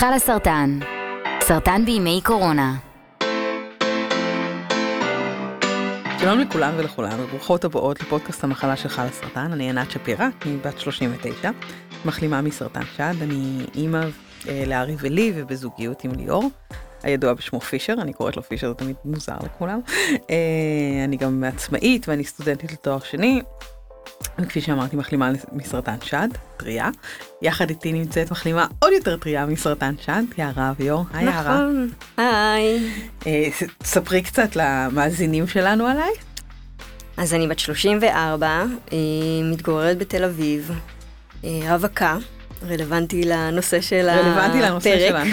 חלה סרטן, סרטן בימי קורונה. שלום לכולם ולכולם, וברוכות הבאות לפודקאסט המחלה של חלה סרטן. אני ענת שפירא, אני בת 39, מחלימה מסרטן שד, אני אימא אה, לארי ולי ובזוגיות עם ליאור, הידוע בשמו פישר, אני קוראת לו פישר, זה תמיד מוזר לכולם. אה, אני גם עצמאית ואני סטודנטית לתואר שני, כפי שאמרתי, מחלימה מסרטן שד, טריה. יחד איתי נמצאת מחלימה עוד יותר טריה מסרטן שד, יערה אביור. היי יערה. נכון, היי. אה, ספרי קצת למאזינים שלנו עליי. אז אני בת 34, אה, מתגוררת בתל אביב, אה, רווקה, רלוונטי לנושא של הפרק. רלוונטי לנושא שלנו.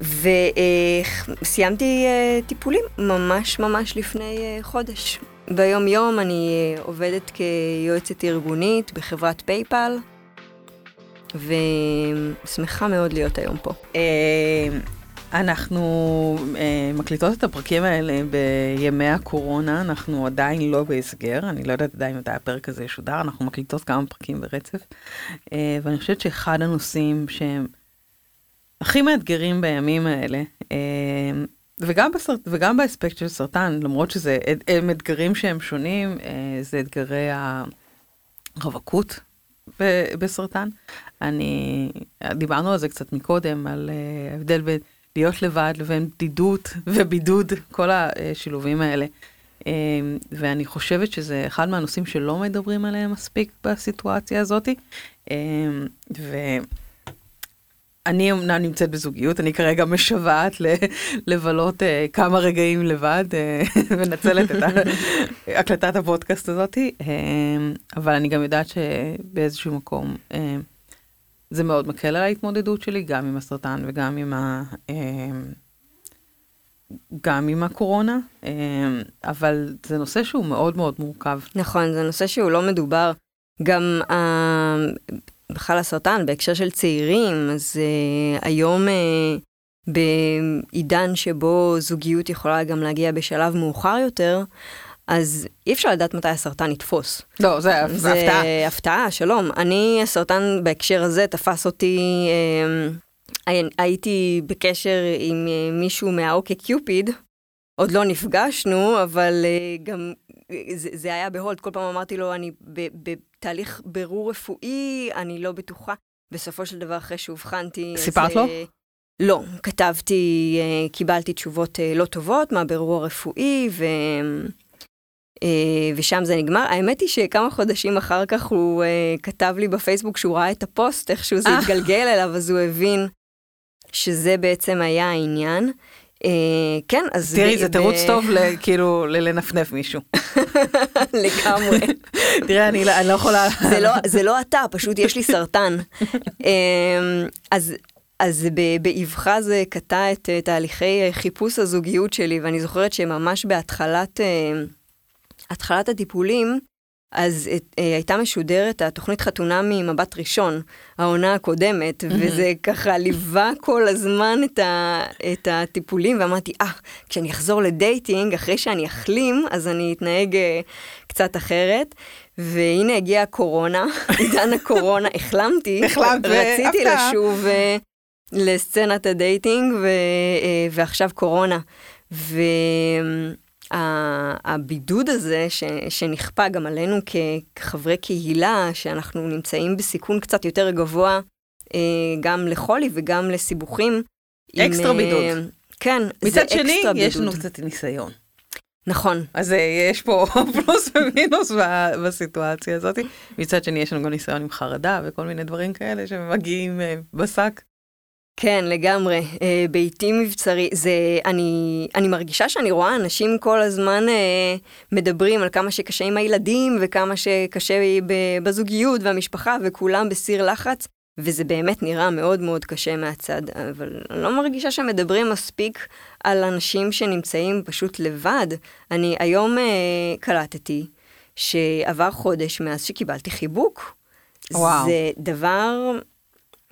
וסיימתי טיפולים ממש ממש לפני חודש. ביום יום אני עובדת כיועצת ארגונית בחברת פייפל, ושמחה מאוד להיות היום פה. אה, אנחנו אה, מקליטות את הפרקים האלה בימי הקורונה, אנחנו עדיין לא בהסגר, אני לא יודעת עדיין מתי הפרק הזה ישודר, אנחנו מקליטות כמה פרקים ברצף, אה, ואני חושבת שאחד הנושאים שהם הכי מאתגרים בימים האלה, וגם, בסרט, וגם באספקט של סרטן, למרות שזה הם אתגרים שהם שונים, אה, זה אתגרי הרווקות בסרטן. אני, דיברנו על זה קצת מקודם, על אה, ההבדל בין להיות לבד לבין בדידות ובידוד, כל השילובים האלה. אה, ואני חושבת שזה אחד מהנושאים שלא מדברים עליהם מספיק בסיטואציה הזאת. ו... אני אמנם נמצאת בזוגיות, אני כרגע משוועת לבלות uh, כמה רגעים לבד, uh, מנצלת את הקלטת הפודקאסט הזאתי, uh, אבל אני גם יודעת שבאיזשהו מקום uh, זה מאוד מקל על ההתמודדות שלי, גם עם הסרטן וגם עם ה... Uh, גם עם הקורונה, uh, אבל זה נושא שהוא מאוד מאוד מורכב. נכון, זה נושא שהוא לא מדובר. גם uh, בכלל הסרטן, בהקשר של צעירים, אז uh, היום uh, בעידן שבו זוגיות יכולה גם להגיע בשלב מאוחר יותר, אז אי אפשר לדעת מתי הסרטן יתפוס. לא, זה, זה הפתעה. זה הפתעה, שלום. אני, הסרטן בהקשר הזה תפס אותי, אה, הייתי בקשר עם אה, מישהו מהאוקי קיופיד, עוד לא נפגשנו, אבל אה, גם זה, זה היה ב hold, כל פעם אמרתי לו, אני בתהליך בירור רפואי, אני לא בטוחה. בסופו של דבר, אחרי שאובחנתי... סיפרת לו? אה, לא, כתבתי, אה, קיבלתי תשובות אה, לא טובות מהבירור הרפואי, ו... ושם זה נגמר. האמת היא שכמה חודשים אחר כך הוא כתב לי בפייסבוק שהוא ראה את הפוסט, איכשהו זה התגלגל אליו, אז הוא הבין שזה בעצם היה העניין. אה, כן, אז... תראי, זה תירוץ טוב כאילו לנפנף מישהו. לגמרי. תראה, אני לא יכולה... לא, זה לא אתה, פשוט יש לי סרטן. אמ, אז... אז באבחה זה קטע את תהליכי חיפוש הזוגיות שלי, ואני זוכרת שממש בהתחלת אה, התחלת הטיפולים, אז uh, הייתה משודרת התוכנית חתונה ממבט ראשון, העונה הקודמת, mm-hmm. וזה ככה ליווה כל הזמן את, ה, את הטיפולים, ואמרתי, אה, ah, כשאני אחזור ל dating, אחרי שאני אחלים, אז אני אתנהג uh, קצת אחרת. והנה הגיעה הקורונה, עידן הקורונה, החלמתי, החלמת, רציתי לשוב uh, לסצנת ה dating, ו, uh, ועכשיו קורונה. ו... הבידוד הזה ש, שנכפה גם עלינו כחברי קהילה, שאנחנו נמצאים בסיכון קצת יותר גבוה אה, גם לחולי וגם לסיבוכים. אקסטרה עם, בידוד. כן, זה אקסטרה בידוד. מצד שני, יש לנו קצת ניסיון. נכון. אז אה, יש פה פלוס ומינוס בסיטואציה הזאת. מצד שני, יש לנו גם ניסיון עם חרדה וכל מיני דברים כאלה שמגיעים אה, בשק. כן, לגמרי. אה, ביתי מבצרי, זה, אני, אני מרגישה שאני רואה אנשים כל הזמן אה, מדברים על כמה שקשה עם הילדים וכמה שקשה בזוגיות והמשפחה וכולם בסיר לחץ, וזה באמת נראה מאוד מאוד קשה מהצד, אבל אני לא מרגישה שמדברים מספיק על אנשים שנמצאים פשוט לבד. אני היום אה, קלטתי שעבר חודש מאז שקיבלתי חיבוק. וואו. זה דבר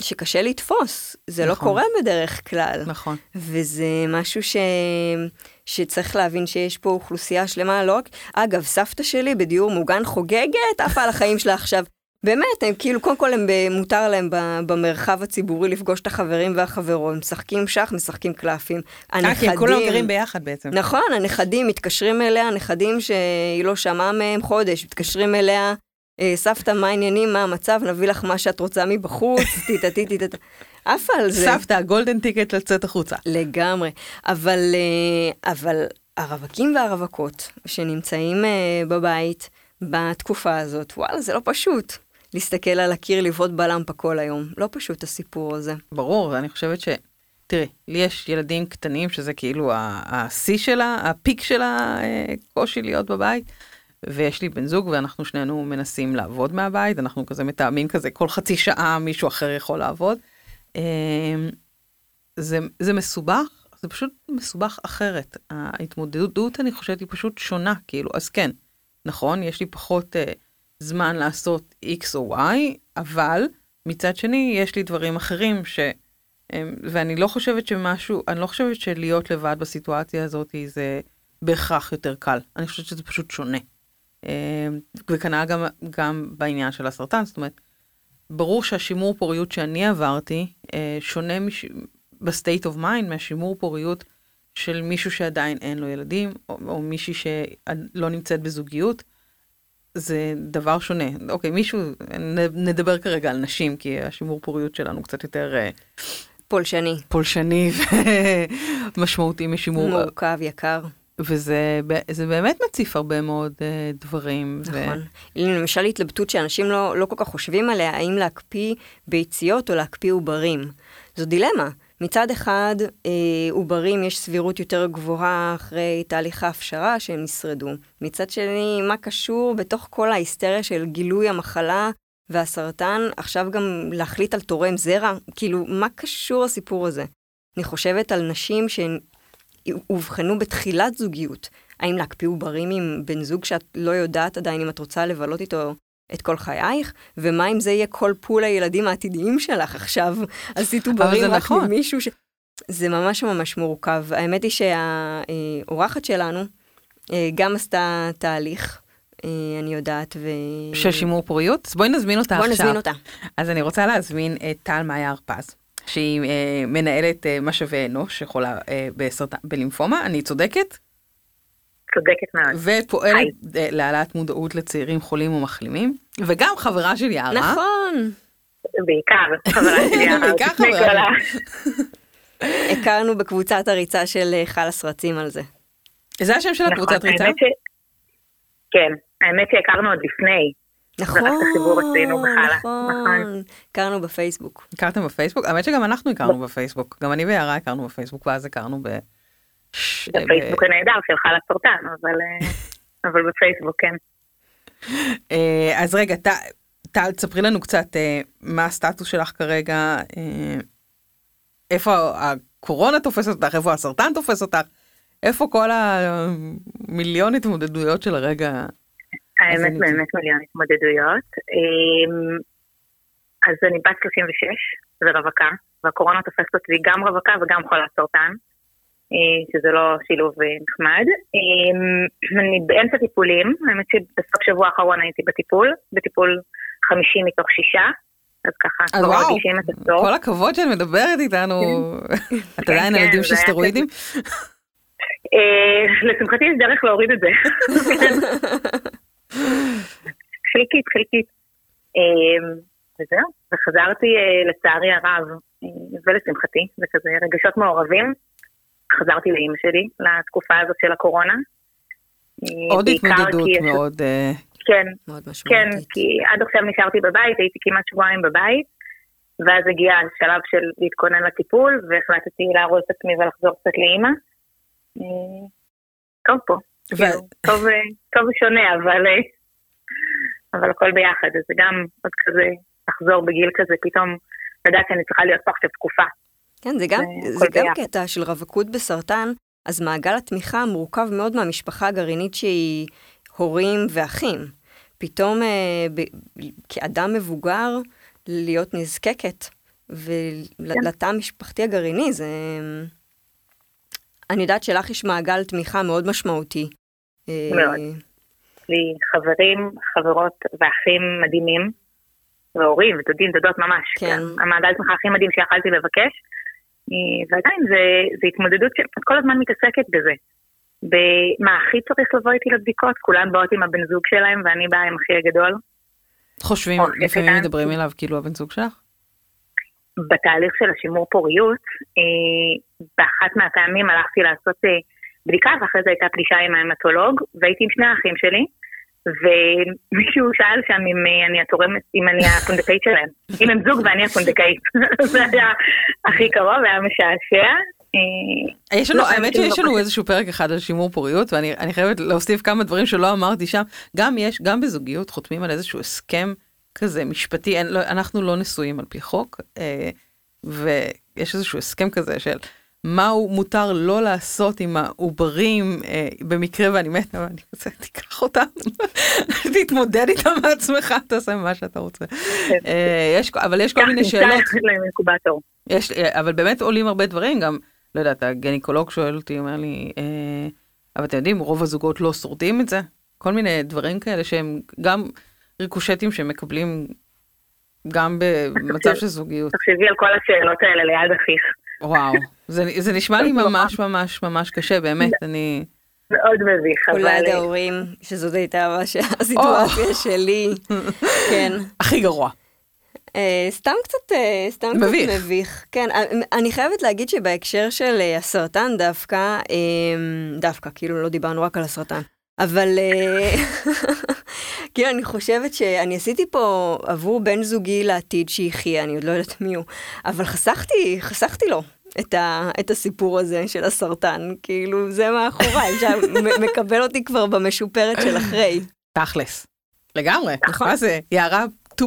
שקשה לתפוס, זה לא נכון. לא קורה בדרך כלל. נכון. וזה משהו ש... שצריך להבין שיש פה אוכלוסייה שלמה, לא רק... אגב, סבתא שלי בדיור מוגן חוגגת, עפה על החיים שלה עכשיו. באמת, הם כאילו, קודם כל הם ב- מותר להם ב- במרחב הציבורי לפגוש את החברים והחברות, משחקים שח, משחקים קלפים. אה, כי הם כולם גרים ביחד בעצם. נכון, הנכדים מתקשרים אליה, הנכדים שהיא לא שמעה מהם חודש, מתקשרים אליה, "אה, סבתא, מה העניינים, מה המצב, נביא לך מה שאת רוצה מבחוץ, טיטטי טיטטי. עפה על זה. סבתא, גולדן טיקט לצאת החוצה. לגמרי. אבל, אה, אבל הרווקים והרווקות שנמצאים אה, בבית בתקופה הזאת, וואלה, זה לא פשוט. להסתכל על הקיר, לבעוט בלמפה כל היום. לא פשוט הסיפור הזה. ברור, ואני חושבת ש... תראי, לי יש ילדים קטנים שזה כאילו השיא שלה, הפיק של הקושי להיות בבית, ויש לי בן זוג ואנחנו שנינו מנסים לעבוד מהבית, אנחנו כזה מתאמים כזה, כל חצי שעה מישהו אחר יכול לעבוד. אמ, זה, זה מסובך, זה פשוט מסובך אחרת. ההתמודדות, אני חושבת, היא פשוט שונה, כאילו, אז כן, נכון, יש לי פחות uh, זמן לעשות X או Y, אבל מצד שני, יש לי דברים אחרים ש... הם, ואני לא חושבת שמשהו, אני לא חושבת שלהיות לבד בסיטואציה הזאת זה בהכרח יותר קל. אני חושבת שזה פשוט שונה. אה, וכנ"ל גם, גם בעניין של הסרטן, זאת אומרת, ברור שהשימור פוריות שאני עברתי אה, שונה מש... ב state of mind מהשימור פוריות של מישהו שעדיין אין לו ילדים, או, או מישהי שלא נמצאת בזוגיות. זה דבר שונה. אוקיי, מישהו, נדבר כרגע על נשים, כי השימור פוריות שלנו קצת יותר אה, פולשני, פולשני ומשמעותי משימור, מורכב, יקר. וזה באמת מציף הרבה מאוד אה, דברים. ו- נכון. למשל התלבטות שאנשים לא, לא כל כך חושבים עליה, האם להקפיא ביציות או להקפיא עוברים. זו דילמה. מצד אחד, אה, עוברים יש סבירות יותר גבוהה אחרי תהליך ההפשרה שהם ישרדו. מצד שני, מה קשור בתוך כל ההיסטריה של גילוי המחלה והסרטן, עכשיו גם להחליט על תורם זרע? כאילו, מה קשור הסיפור הזה? אני חושבת על נשים שהן אובחנו בתחילת זוגיות. האם להקפיא עוברים עם בן זוג שאת לא יודעת עדיין אם את רוצה לבלות איתו את כל חייך? ומה אם זה יהיה כל פול הילדים העתידיים שלך עכשיו? עשית עוברים רק נכון. ממישהו ש... זה ממש ממש מורכב. האמת היא שהאורחת שלנו אה, גם עשתה תהליך, אה, אני יודעת, ו... של שימור פוריות, אז בואי נזמין אותה בוא עכשיו. נזמין אותה. אז אני רוצה להזמין את טל מאיה הרפז, שהיא אה, מנהלת אה, משאבי אנוש שחולה אה, בסרטן, בלימפומה, אני צודקת? צודקת מאוד. ופועלת אה, להעלאת מודעות לצעירים חולים ומחלימים, וגם חברה של יערה. נכון. בעיקר חברה שלי, יערה, בעיקר חברה. הכרנו בקבוצת הריצה של אה, חלאס רצים על זה. זה השם של נכון, הקבוצת ריצה? ש- כן, האמת שהכרנו עוד לפני. נכון, החיבור עשינו נכון. נכון. הכרנו בפייסבוק. הכרתם בפייסבוק? האמת שגם אנחנו הכרנו בפייסבוק. גם אני ויערה הכרנו בפייסבוק, ואז הכרנו ב... בפייסבוק הנהדר של חלאס סרטן, אבל אה, אבל בפייסבוק, כן. אה, אז רגע, טל, תספרי לנו קצת אה, מה הסטטוס שלך כרגע, איפה הקורונה תופסת אותך, איפה הסרטן תופס אותך, איפה כל המיליון התמודדויות של הרגע. האמת באמת מיליון התמודדויות. אמ, אז אני בת 36 ורווקה, והקורונה תופסת אותי גם רווקה וגם חולת סרטן, אה, שזה לא שילוב אה, נחמד. אמ, אני באמצע טיפולים, האמת שבסוף שבוע האחרון הייתי בטיפול, בטיפול 50 מתוך שישה, אז ככה אז כבר וואו, מרגישים את הסוף. כל הכבוד שאת מדברת איתנו, את עדיין כן, על ידים זה של סטרואידים? אה, לשמחתי יש דרך להוריד את זה. חלקית, חלקית. אה, וזהו, וחזרתי אה, לצערי הרב, ולשמחתי, זה כזה רגשות מעורבים. חזרתי לאימא שלי לתקופה הזאת של הקורונה. אה, עוד התמודדות כי מאוד, אה, כן, מאוד כן, משמעותית. כי עד עכשיו נשארתי בבית, הייתי כמעט שבועיים בבית, ואז הגיע השלב של להתכונן לטיפול, והחלטתי לארוז את עצמי ולחזור קצת לאימא. טוב פה, ו- טוב, טוב ושונה, אבל, אבל הכל ביחד, אז זה גם עוד כזה, לחזור בגיל כזה, פתאום לדעת שאני צריכה להיות פה עכשיו תקופה. כן, זה גם, זה גם ביחד. קטע של רווקות בסרטן, אז מעגל התמיכה מורכב מאוד מהמשפחה הגרעינית שהיא הורים ואחים. פתאום אה, ב, כאדם מבוגר, להיות נזקקת, ולתא המשפחתי הגרעיני, זה... אני יודעת שלך יש מעגל תמיכה מאוד משמעותי. אה, מאוד. יש לי חברים, חברות ואחים מדהימים, והורים ודודים, דודות ממש. כן. המעגל תמיכה הכי מדהים שיכלתי לבקש. אה, ועדיין זה, זה התמודדות שאת כל הזמן מתעסקת בזה. במה הכי צריך לבוא איתי לבדיקות, כולן באות עם הבן זוג שלהם ואני באה עם אחי הגדול. חושבים, או, הכי לפעמים קטן. מדברים אליו כאילו הבן זוג שלך? בתהליך של השימור פוריות, אה, באחת מהפעמים הלכתי לעשות אה, בדיקה ואחרי זה הייתה פגישה עם ההמטולוג והייתי עם שני האחים שלי ומישהו שאל שם אם אה, אני התורמת, אם אני הפונדקאית שלהם. אם הם זוג ואני הפונדקאית. זה היה הכי קרוב, היה משעשע. אה, יש לנו, לא, האמת אנשים שיש לא לנו. איזשהו פרק אחד על שימור פוריות, ואני אני חייבת להוסיף כמה דברים שלא אמרתי שם. גם יש, גם בזוגיות חותמים על איזשהו הסכם כזה משפטי, לא, אנחנו לא נשואים על פי חוק, אה, ויש איזשהו הסכם כזה של מה הוא מותר לא לעשות עם העוברים אה, במקרה ואני מתה ואני רוצה, תיקח אותם, תתמודד איתם בעצמך, תעשה מה שאתה רוצה. אה, יש, אבל יש כל מיני נמצא שאלות. יש, אבל באמת עולים הרבה דברים, גם, לא יודעת, הגניקולוג שואל אותי, אומר לי, אה, אבל אתם יודעים, רוב הזוגות לא שורדים את זה. כל מיני דברים כאלה שהם גם ריקושטים שמקבלים גם במצב של זוגיות. תחשבי על כל השאלות האלה ליד אחיך. וואו, זה, זה נשמע לי ממש ממש ממש קשה, באמת, אני... מאוד מביך, אבל... ליד ההורים, שזאת הייתה ממש הסיטואציה שלי. כן. הכי גרוע. אה, סתם קצת, אה, סתם מביך. קצת מביך. כן, אה, אני חייבת להגיד שבהקשר של הסרטן דווקא, אה, דווקא, כאילו לא דיברנו רק על הסרטן. אבל כאילו אני חושבת שאני עשיתי פה עבור בן זוגי לעתיד שיחיה, אני עוד לא יודעת מי הוא, אבל חסכתי, חסכתי לו את, ה, את הסיפור הזה של הסרטן, כאילו זה מאחוריי, שמקבל אותי כבר במשופרת של אחרי. תכלס. לגמרי. נכון. מה זה? יערה 2.0.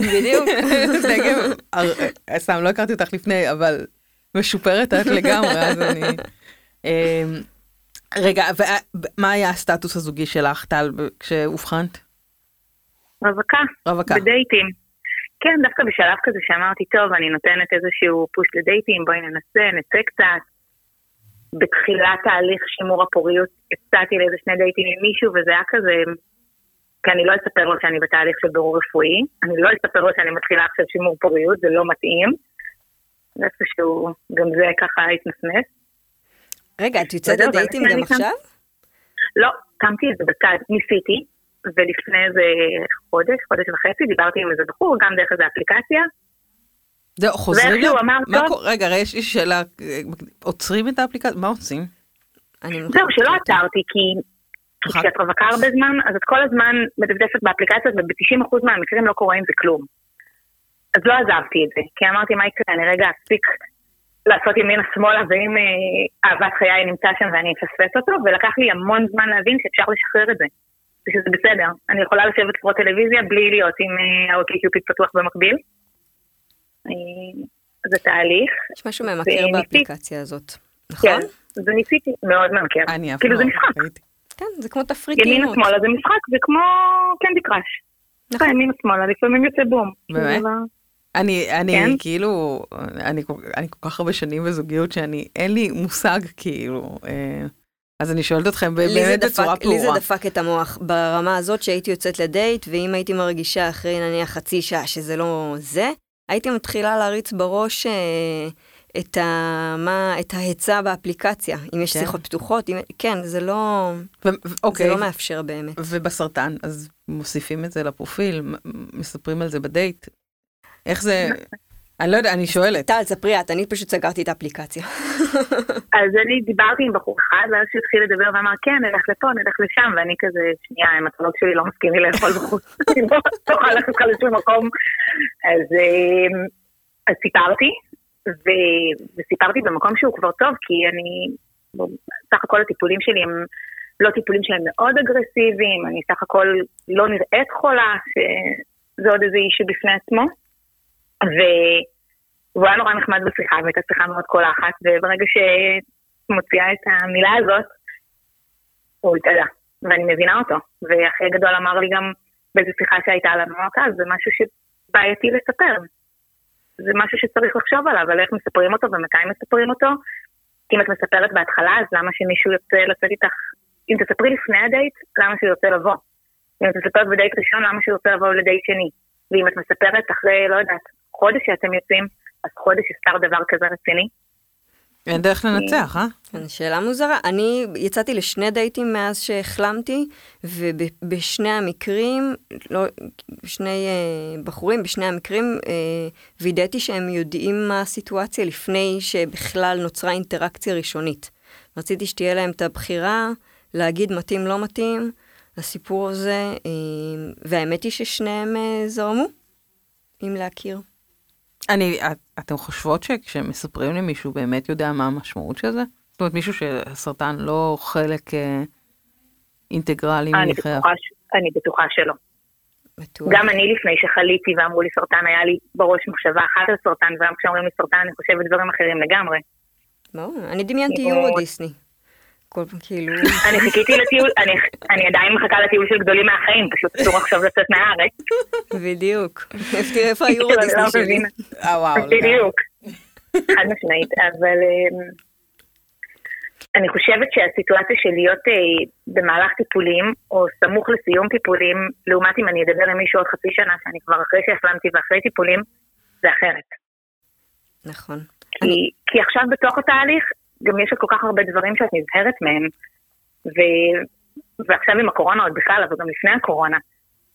בדיוק. דגם, אה, סתם, לא הכרתי אותך לפני, אבל משופרת את לגמרי, אז אני... אה, רגע, ומה היה הסטטוס הזוגי שלך, טל, כשאובחנת? רווקה, רווקה. בדייטים. כן, דווקא בשלב כזה שאמרתי, טוב, אני נותנת איזשהו פוש לדייטים, בואי ננסה, נצא קצת. בתחילת תהליך שימור הפוריות הצעתי לאיזה שני דייטים עם מישהו, וזה היה כזה, כי אני לא אספר לו שאני בתהליך של בירור רפואי, אני לא אספר לו שאני מתחילה עכשיו שימור פוריות, זה לא מתאים. איפשהו, גם זה ככה התנפנף. רגע, את יוצאת לדייטים גם. עכשיו? לא, קמתי את זה בצד, ניסיתי, ולפני איזה חודש, חודש וחצי, דיברתי עם איזה בחור, גם דרך איזה אפליקציה. זהו, חוזרים? ואיכשהו לה- אמר, מה טוב. קורה- רגע, יש לי שאלה, אה, עוצרים את האפליקציה? מה עושים? אני זהו, שלא עצרתי, כי כשאת רווקה הרבה זמן, אז את כל הזמן מדפדפת באפליקציות, וב-90% מהמקרים לא קורה עם זה כלום. אז לא עזבתי את זה, כי אמרתי, מה יקרה, אני רגע אספיק לעשות ימינה שמאלה, ואם אה, אהבת חיי נמצא שם ואני אפספס אותו, ולקח לי המון זמן להבין שאפשר לשחרר את זה. ושזה בסדר. אני יכולה לשבת לפרוט טלוויזיה בלי להיות עם אה, האוקיי קיופיד פתוח במקביל. אה, זה תהליך. יש משהו ממכר. באפליקציה הזאת, נכון? כן, זה ניסיתי, מאוד ממכר. אני אף כאילו זה לא משחק. כן, זה כמו תפריט ימינה אימות. שמאלה זה משחק, זה כמו קנדי קראש. נכון. ימינה שמאלה, לפעמים יוצא בום. באמת? אני, אני כן? כאילו, אני, אני כל כך הרבה שנים בזוגיות שאני, אין לי מושג כאילו, אה, אז אני שואלת אתכם באמת בצורה דפק- לי זה. דפק את המוח ברמה הזאת שהייתי יוצאת לדייט, ואם הייתי מרגישה אחרי נניח חצי שעה שזה לא זה, הייתי מתחילה להריץ בראש אה, את, ה, מה, את ההיצע באפליקציה. אם יש כן. שיחות פתוחות, אם, כן, זה לא, ו- אוקיי, זה לא מאפשר באמת. ובסרטן, אז מוסיפים את זה לפרופיל, מספרים על זה בדייט. איך זה, אני לא יודע, אני שואלת. טל, ספרי את, אני פשוט סגרתי את האפליקציה. אז אני דיברתי עם בחור אחד, ואז שהוא התחיל לדבר ואמר, כן, נלך לפה, נלך לשם, ואני כזה, שנייה, המטלות שלי לא מסכים לי לאכול בחוץ, אני לא אוכל ללכת לך לשום מקום. אז, אז סיפרתי, וסיפרתי במקום שהוא כבר טוב, כי אני, סך הכל הטיפולים שלי הם לא טיפולים שהם מאוד אגרסיביים, אני סך הכל לא נראית חולה, שזה עוד איזה אישו בפני עצמו. והוא היה נורא נחמד בשיחה, והייתה שיחה מאוד קולחת, וברגע שמוציאה את המילה הזאת, הוא התאדה, ואני מבינה אותו. ואחי הגדול אמר לי גם באיזו שיחה שהייתה לנו אז, זה משהו שבעייתי לספר. זה משהו שצריך לחשוב עליו, על איך מספרים אותו ומתי מספרים אותו. אם את מספרת בהתחלה, אז למה שמישהו יוצא לצאת איתך, אם תספרי לפני הדייט, למה שהוא יוצא לבוא? אם את מספרת בדייט ראשון, למה שהוא יוצא לבוא לדייט שני? ואם את מספרת אחרי, לא יודעת, חודש שאתם יוצאים, אז חודש יסתר דבר כזה רציני. אין דרך לנצח, אה? כן, שאלה מוזרה. אני יצאתי לשני דייטים מאז שהחלמתי, ובשני המקרים, לא, שני uh, בחורים, בשני המקרים uh, וידאתי שהם יודעים מה הסיטואציה לפני שבכלל נוצרה אינטראקציה ראשונית. רציתי שתהיה להם את הבחירה להגיד מתאים לא מתאים לסיפור הזה, uh, והאמת היא ששניהם uh, זרמו עם להכיר. אני, את, אתם חושבות שכשמספרים למישהו באמת יודע מה המשמעות של זה? זאת אומרת, מישהו שהסרטן לא חלק אה, אינטגרלי מחייו. אני בטוחה שלא. בטוח. גם אני לפני שחליתי ואמרו לי סרטן, היה לי בראש מחשבה אחת על סרטן, והיום כשאומרים לי סרטן אני חושבת דברים אחרים לגמרי. ברור, אני דמיינתי יורו דיסני. כל פעם כאילו... אני חיכיתי לטיול, אני עדיין מחכה לטיול של גדולים מהחיים, פשוט אסור עכשיו לצאת מהארץ. בדיוק. תראה איפה היורודיסני שלי. אה וואו. בדיוק. חד משמעית, אבל אמ, אני חושבת שהסיטואציה של להיות אה, במהלך טיפולים, או סמוך לסיום טיפולים, לעומת אם אני אדבר עם מישהו עוד חצי שנה, שאני כבר אחרי שהחלמתי ואחרי טיפולים, זה אחרת. נכון. כי עכשיו בתוך התהליך, גם יש כל כך הרבה דברים שאת נזהרת מהם, ו... ועכשיו עם הקורונה עוד בכלל, אבל גם לפני הקורונה.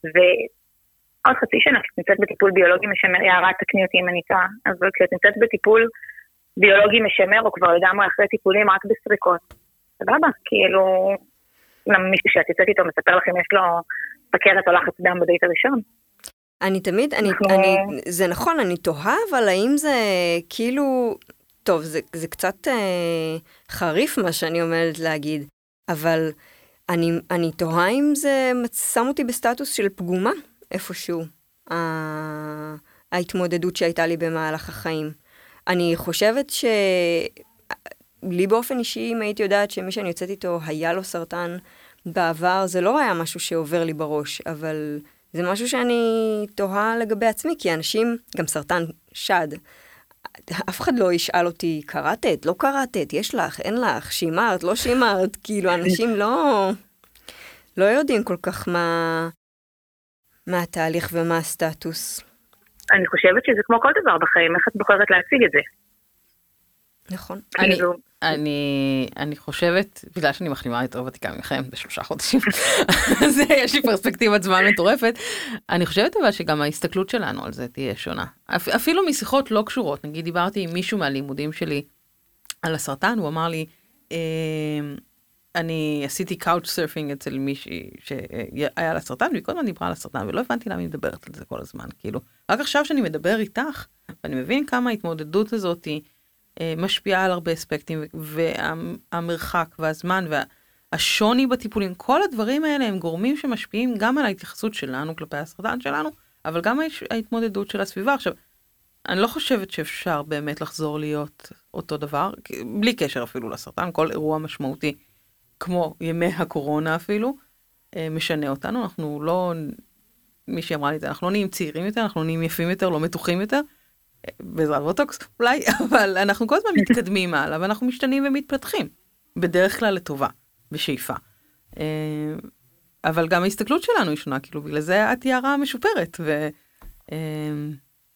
ועוד חצי שנה כשאת נמצאת בטיפול ביולוגי משמר, יערה תקני אותי אם אני טועה, אבל כשאת נמצאת בטיפול ביולוגי משמר, או כבר לגמרי אחרי טיפולים רק בסריקות, סבבה, כאילו, מישהו שאת יוצאת איתו מספר לך אם יש לו סכרת או לחץ דם בדייט הראשון. אני תמיד, אני, אנחנו... אני, זה נכון, אני תוהה, אבל האם זה כאילו, טוב, זה, זה קצת אה, חריף מה שאני עומדת להגיד, אבל אני, אני תוהה אם זה שם אותי בסטטוס של פגומה איפשהו, ה, ההתמודדות שהייתה לי במהלך החיים. אני חושבת ש... לי באופן אישי, אם הייתי יודעת שמי שאני יוצאת איתו היה לו סרטן בעבר, זה לא היה משהו שעובר לי בראש, אבל זה משהו שאני תוהה לגבי עצמי, כי אנשים, גם סרטן שד, אף אחד לא ישאל אותי, קראתת, לא קראתת, יש לך, אין לך, שימרת, לא שימרת, כאילו, אנשים לא, לא יודעים כל כך מה, מה התהליך ומה הסטטוס. אני חושבת שזה כמו כל דבר בחיים, איך את בוחרת להציג את זה? נכון. כאילו... אני, אני חושבת, בגלל שאני מחלימה יותר ותיקה מכם בשלושה חודשים, אז יש לי פרספקטיבת זמן מטורפת. אני חושבת אבל שגם ההסתכלות שלנו על זה תהיה שונה. אפ, אפילו משיחות לא קשורות, נגיד דיברתי עם מישהו מהלימודים שלי על הסרטן, הוא אמר לי, אה, אני עשיתי couch surfing אצל מישהי שהיה לה סרטן, והיא כל הזמן דיברה על הסרטן, ולא הבנתי למה היא מדברת על זה כל הזמן. כאילו, רק עכשיו שאני מדבר איתך, ואני מבין כמה ההתמודדות הזאת היא משפיעה על הרבה אספקטים, והמרחק והזמן והשוני בטיפולים, כל הדברים האלה הם גורמים שמשפיעים גם על ההתייחסות שלנו כלפי הסרטן שלנו, אבל גם ההתמודדות של הסביבה. עכשיו, אני לא חושבת שאפשר באמת לחזור להיות אותו דבר, בלי קשר אפילו לסרטן, כל אירוע משמעותי, כמו ימי הקורונה אפילו, אה, משנה אותנו, אנחנו לא, מישהי אמרה לי את זה, אנחנו לא נהיים צעירים יותר, אנחנו נהיים יפים יותר, לא מתוחים יותר, בעזרת בוטוקס אולי, אבל אנחנו כל הזמן מתקדמים הלאה ואנחנו משתנים ומתפתחים, בדרך כלל לטובה, בשאיפה. אה, אבל גם ההסתכלות שלנו היא שונה, כאילו בגלל זה את יערה משופרת. ו... אה,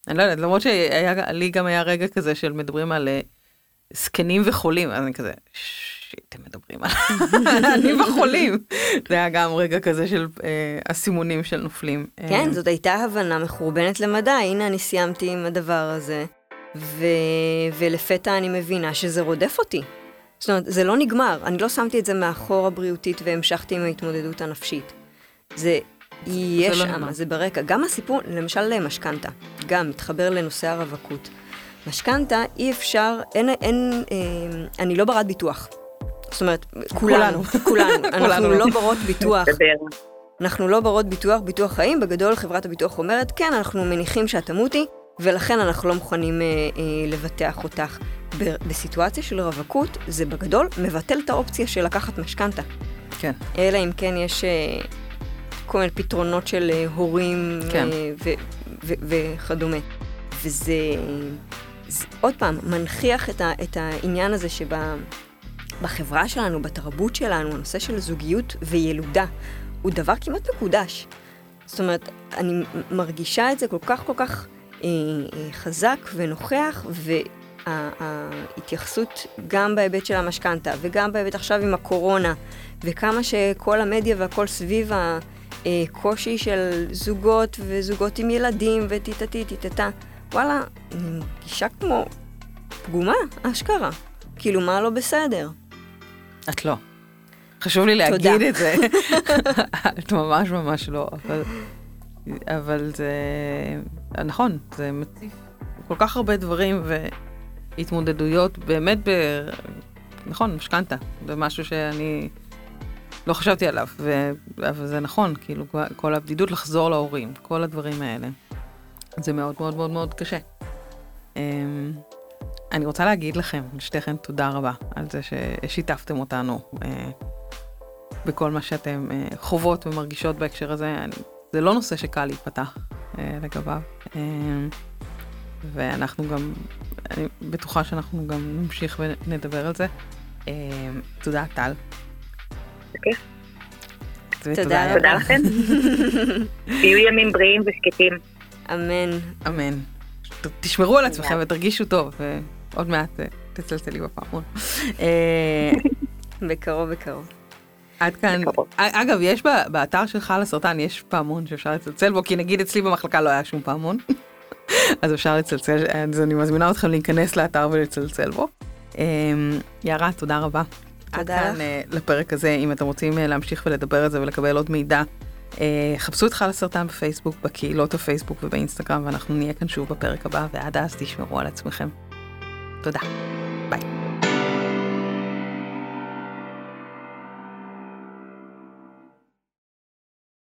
אני לא יודעת, למרות שלי גם היה רגע כזה של מדברים על אה, זקנים וחולים, אז אני כזה, אתם מדברים על אני וחולים. זה היה גם רגע כזה של אה, הסימונים של נופלים. כן, אה, זאת הייתה הבנה מחורבנת למדי, הנה אני סיימתי עם הדבר הזה, ו... ולפתע אני מבינה שזה רודף אותי. זאת אומרת, זה לא נגמר, אני לא שמתי את זה מאחור הבריאותית והמשכתי עם ההתמודדות הנפשית. זה יהיה שם, לא זה ברקע. גם הסיפור, למשל משכנתה, גם מתחבר לנושא הרווקות. משכנתה, אי אפשר, אין, אין, אה, אני לא ברת ביטוח. זאת אומרת, כולנו, כולנו, אנחנו לא ברות ביטוח. אנחנו לא ברות ביטוח, ביטוח חיים, בגדול חברת הביטוח אומרת, כן, אנחנו מניחים שאת תמותי, ולכן אנחנו לא מוכנים אה, אה, לבטח אותך. בסיטואציה של רווקות, זה בגדול מבטל את האופציה של לקחת משכנתה. כן. אלא אם כן יש אה, כל מיני פתרונות של אה, הורים כן. אה, וכדומה. וזה, זה, עוד פעם, מנכיח את, ה, את העניין הזה שבה... בחברה שלנו, בתרבות שלנו, הנושא של זוגיות וילודה הוא דבר כמעט מקודש. זאת אומרת, אני מרגישה את זה כל כך כל כך אה, אה, חזק ונוכח, וההתייחסות גם בהיבט של המשכנתה וגם בהיבט עכשיו עם הקורונה, וכמה שכל המדיה והכל סביב הקושי של זוגות וזוגות עם ילדים וטיטטי טיטטה, וואלה, אני מרגישה כמו פגומה, אשכרה. כאילו, מה לא בסדר? את לא. חשוב לי להגיד תודה. את זה. את ממש ממש לא, אבל, אבל זה נכון, זה מציף כל כך הרבה דברים והתמודדויות, באמת ב... נכון, משכנתה, זה משהו שאני לא חשבתי עליו, ו... אבל זה נכון, כאילו, כל הבדידות לחזור להורים, כל הדברים האלה. זה מאוד מאוד מאוד מאוד קשה. אני רוצה להגיד לכם, לשתיכן, תודה רבה על זה ששיתפתם אותנו אה, בכל מה שאתם אה, חוות ומרגישות בהקשר הזה. אני, זה לא נושא שקל להתפתח אה, לגביו. אה, ואנחנו גם, אני בטוחה שאנחנו גם נמשיך ונדבר על זה. אה, תודה, טל. תודה תודה לכם. תהיו ימים בריאים ושקטים. אמן. אמן. תשמרו על עצמכם ותרגישו טוב, ועוד מעט אה, תצלצלי בפעמון. אה, בקרוב, בקרוב. עד כאן, אגב, יש באתר שלך לסרטן, יש פעמון שאפשר לצלצל בו, כי נגיד אצלי במחלקה לא היה שום פעמון, אז אפשר לצלצל, אז אני מזמינה אתכם להיכנס לאתר ולצלצל בו. אה, יערה, תודה רבה. תודה. עד כאן לפרק הזה, אם אתם רוצים להמשיך ולדבר על זה ולקבל עוד מידע. אה, חפשו את חל הסרטן בפייסבוק, בקהילות הפייסבוק ובאינסטגרם, ואנחנו נהיה כאן שוב בפרק הבא, ועד אז תשמרו על עצמכם. תודה. ביי.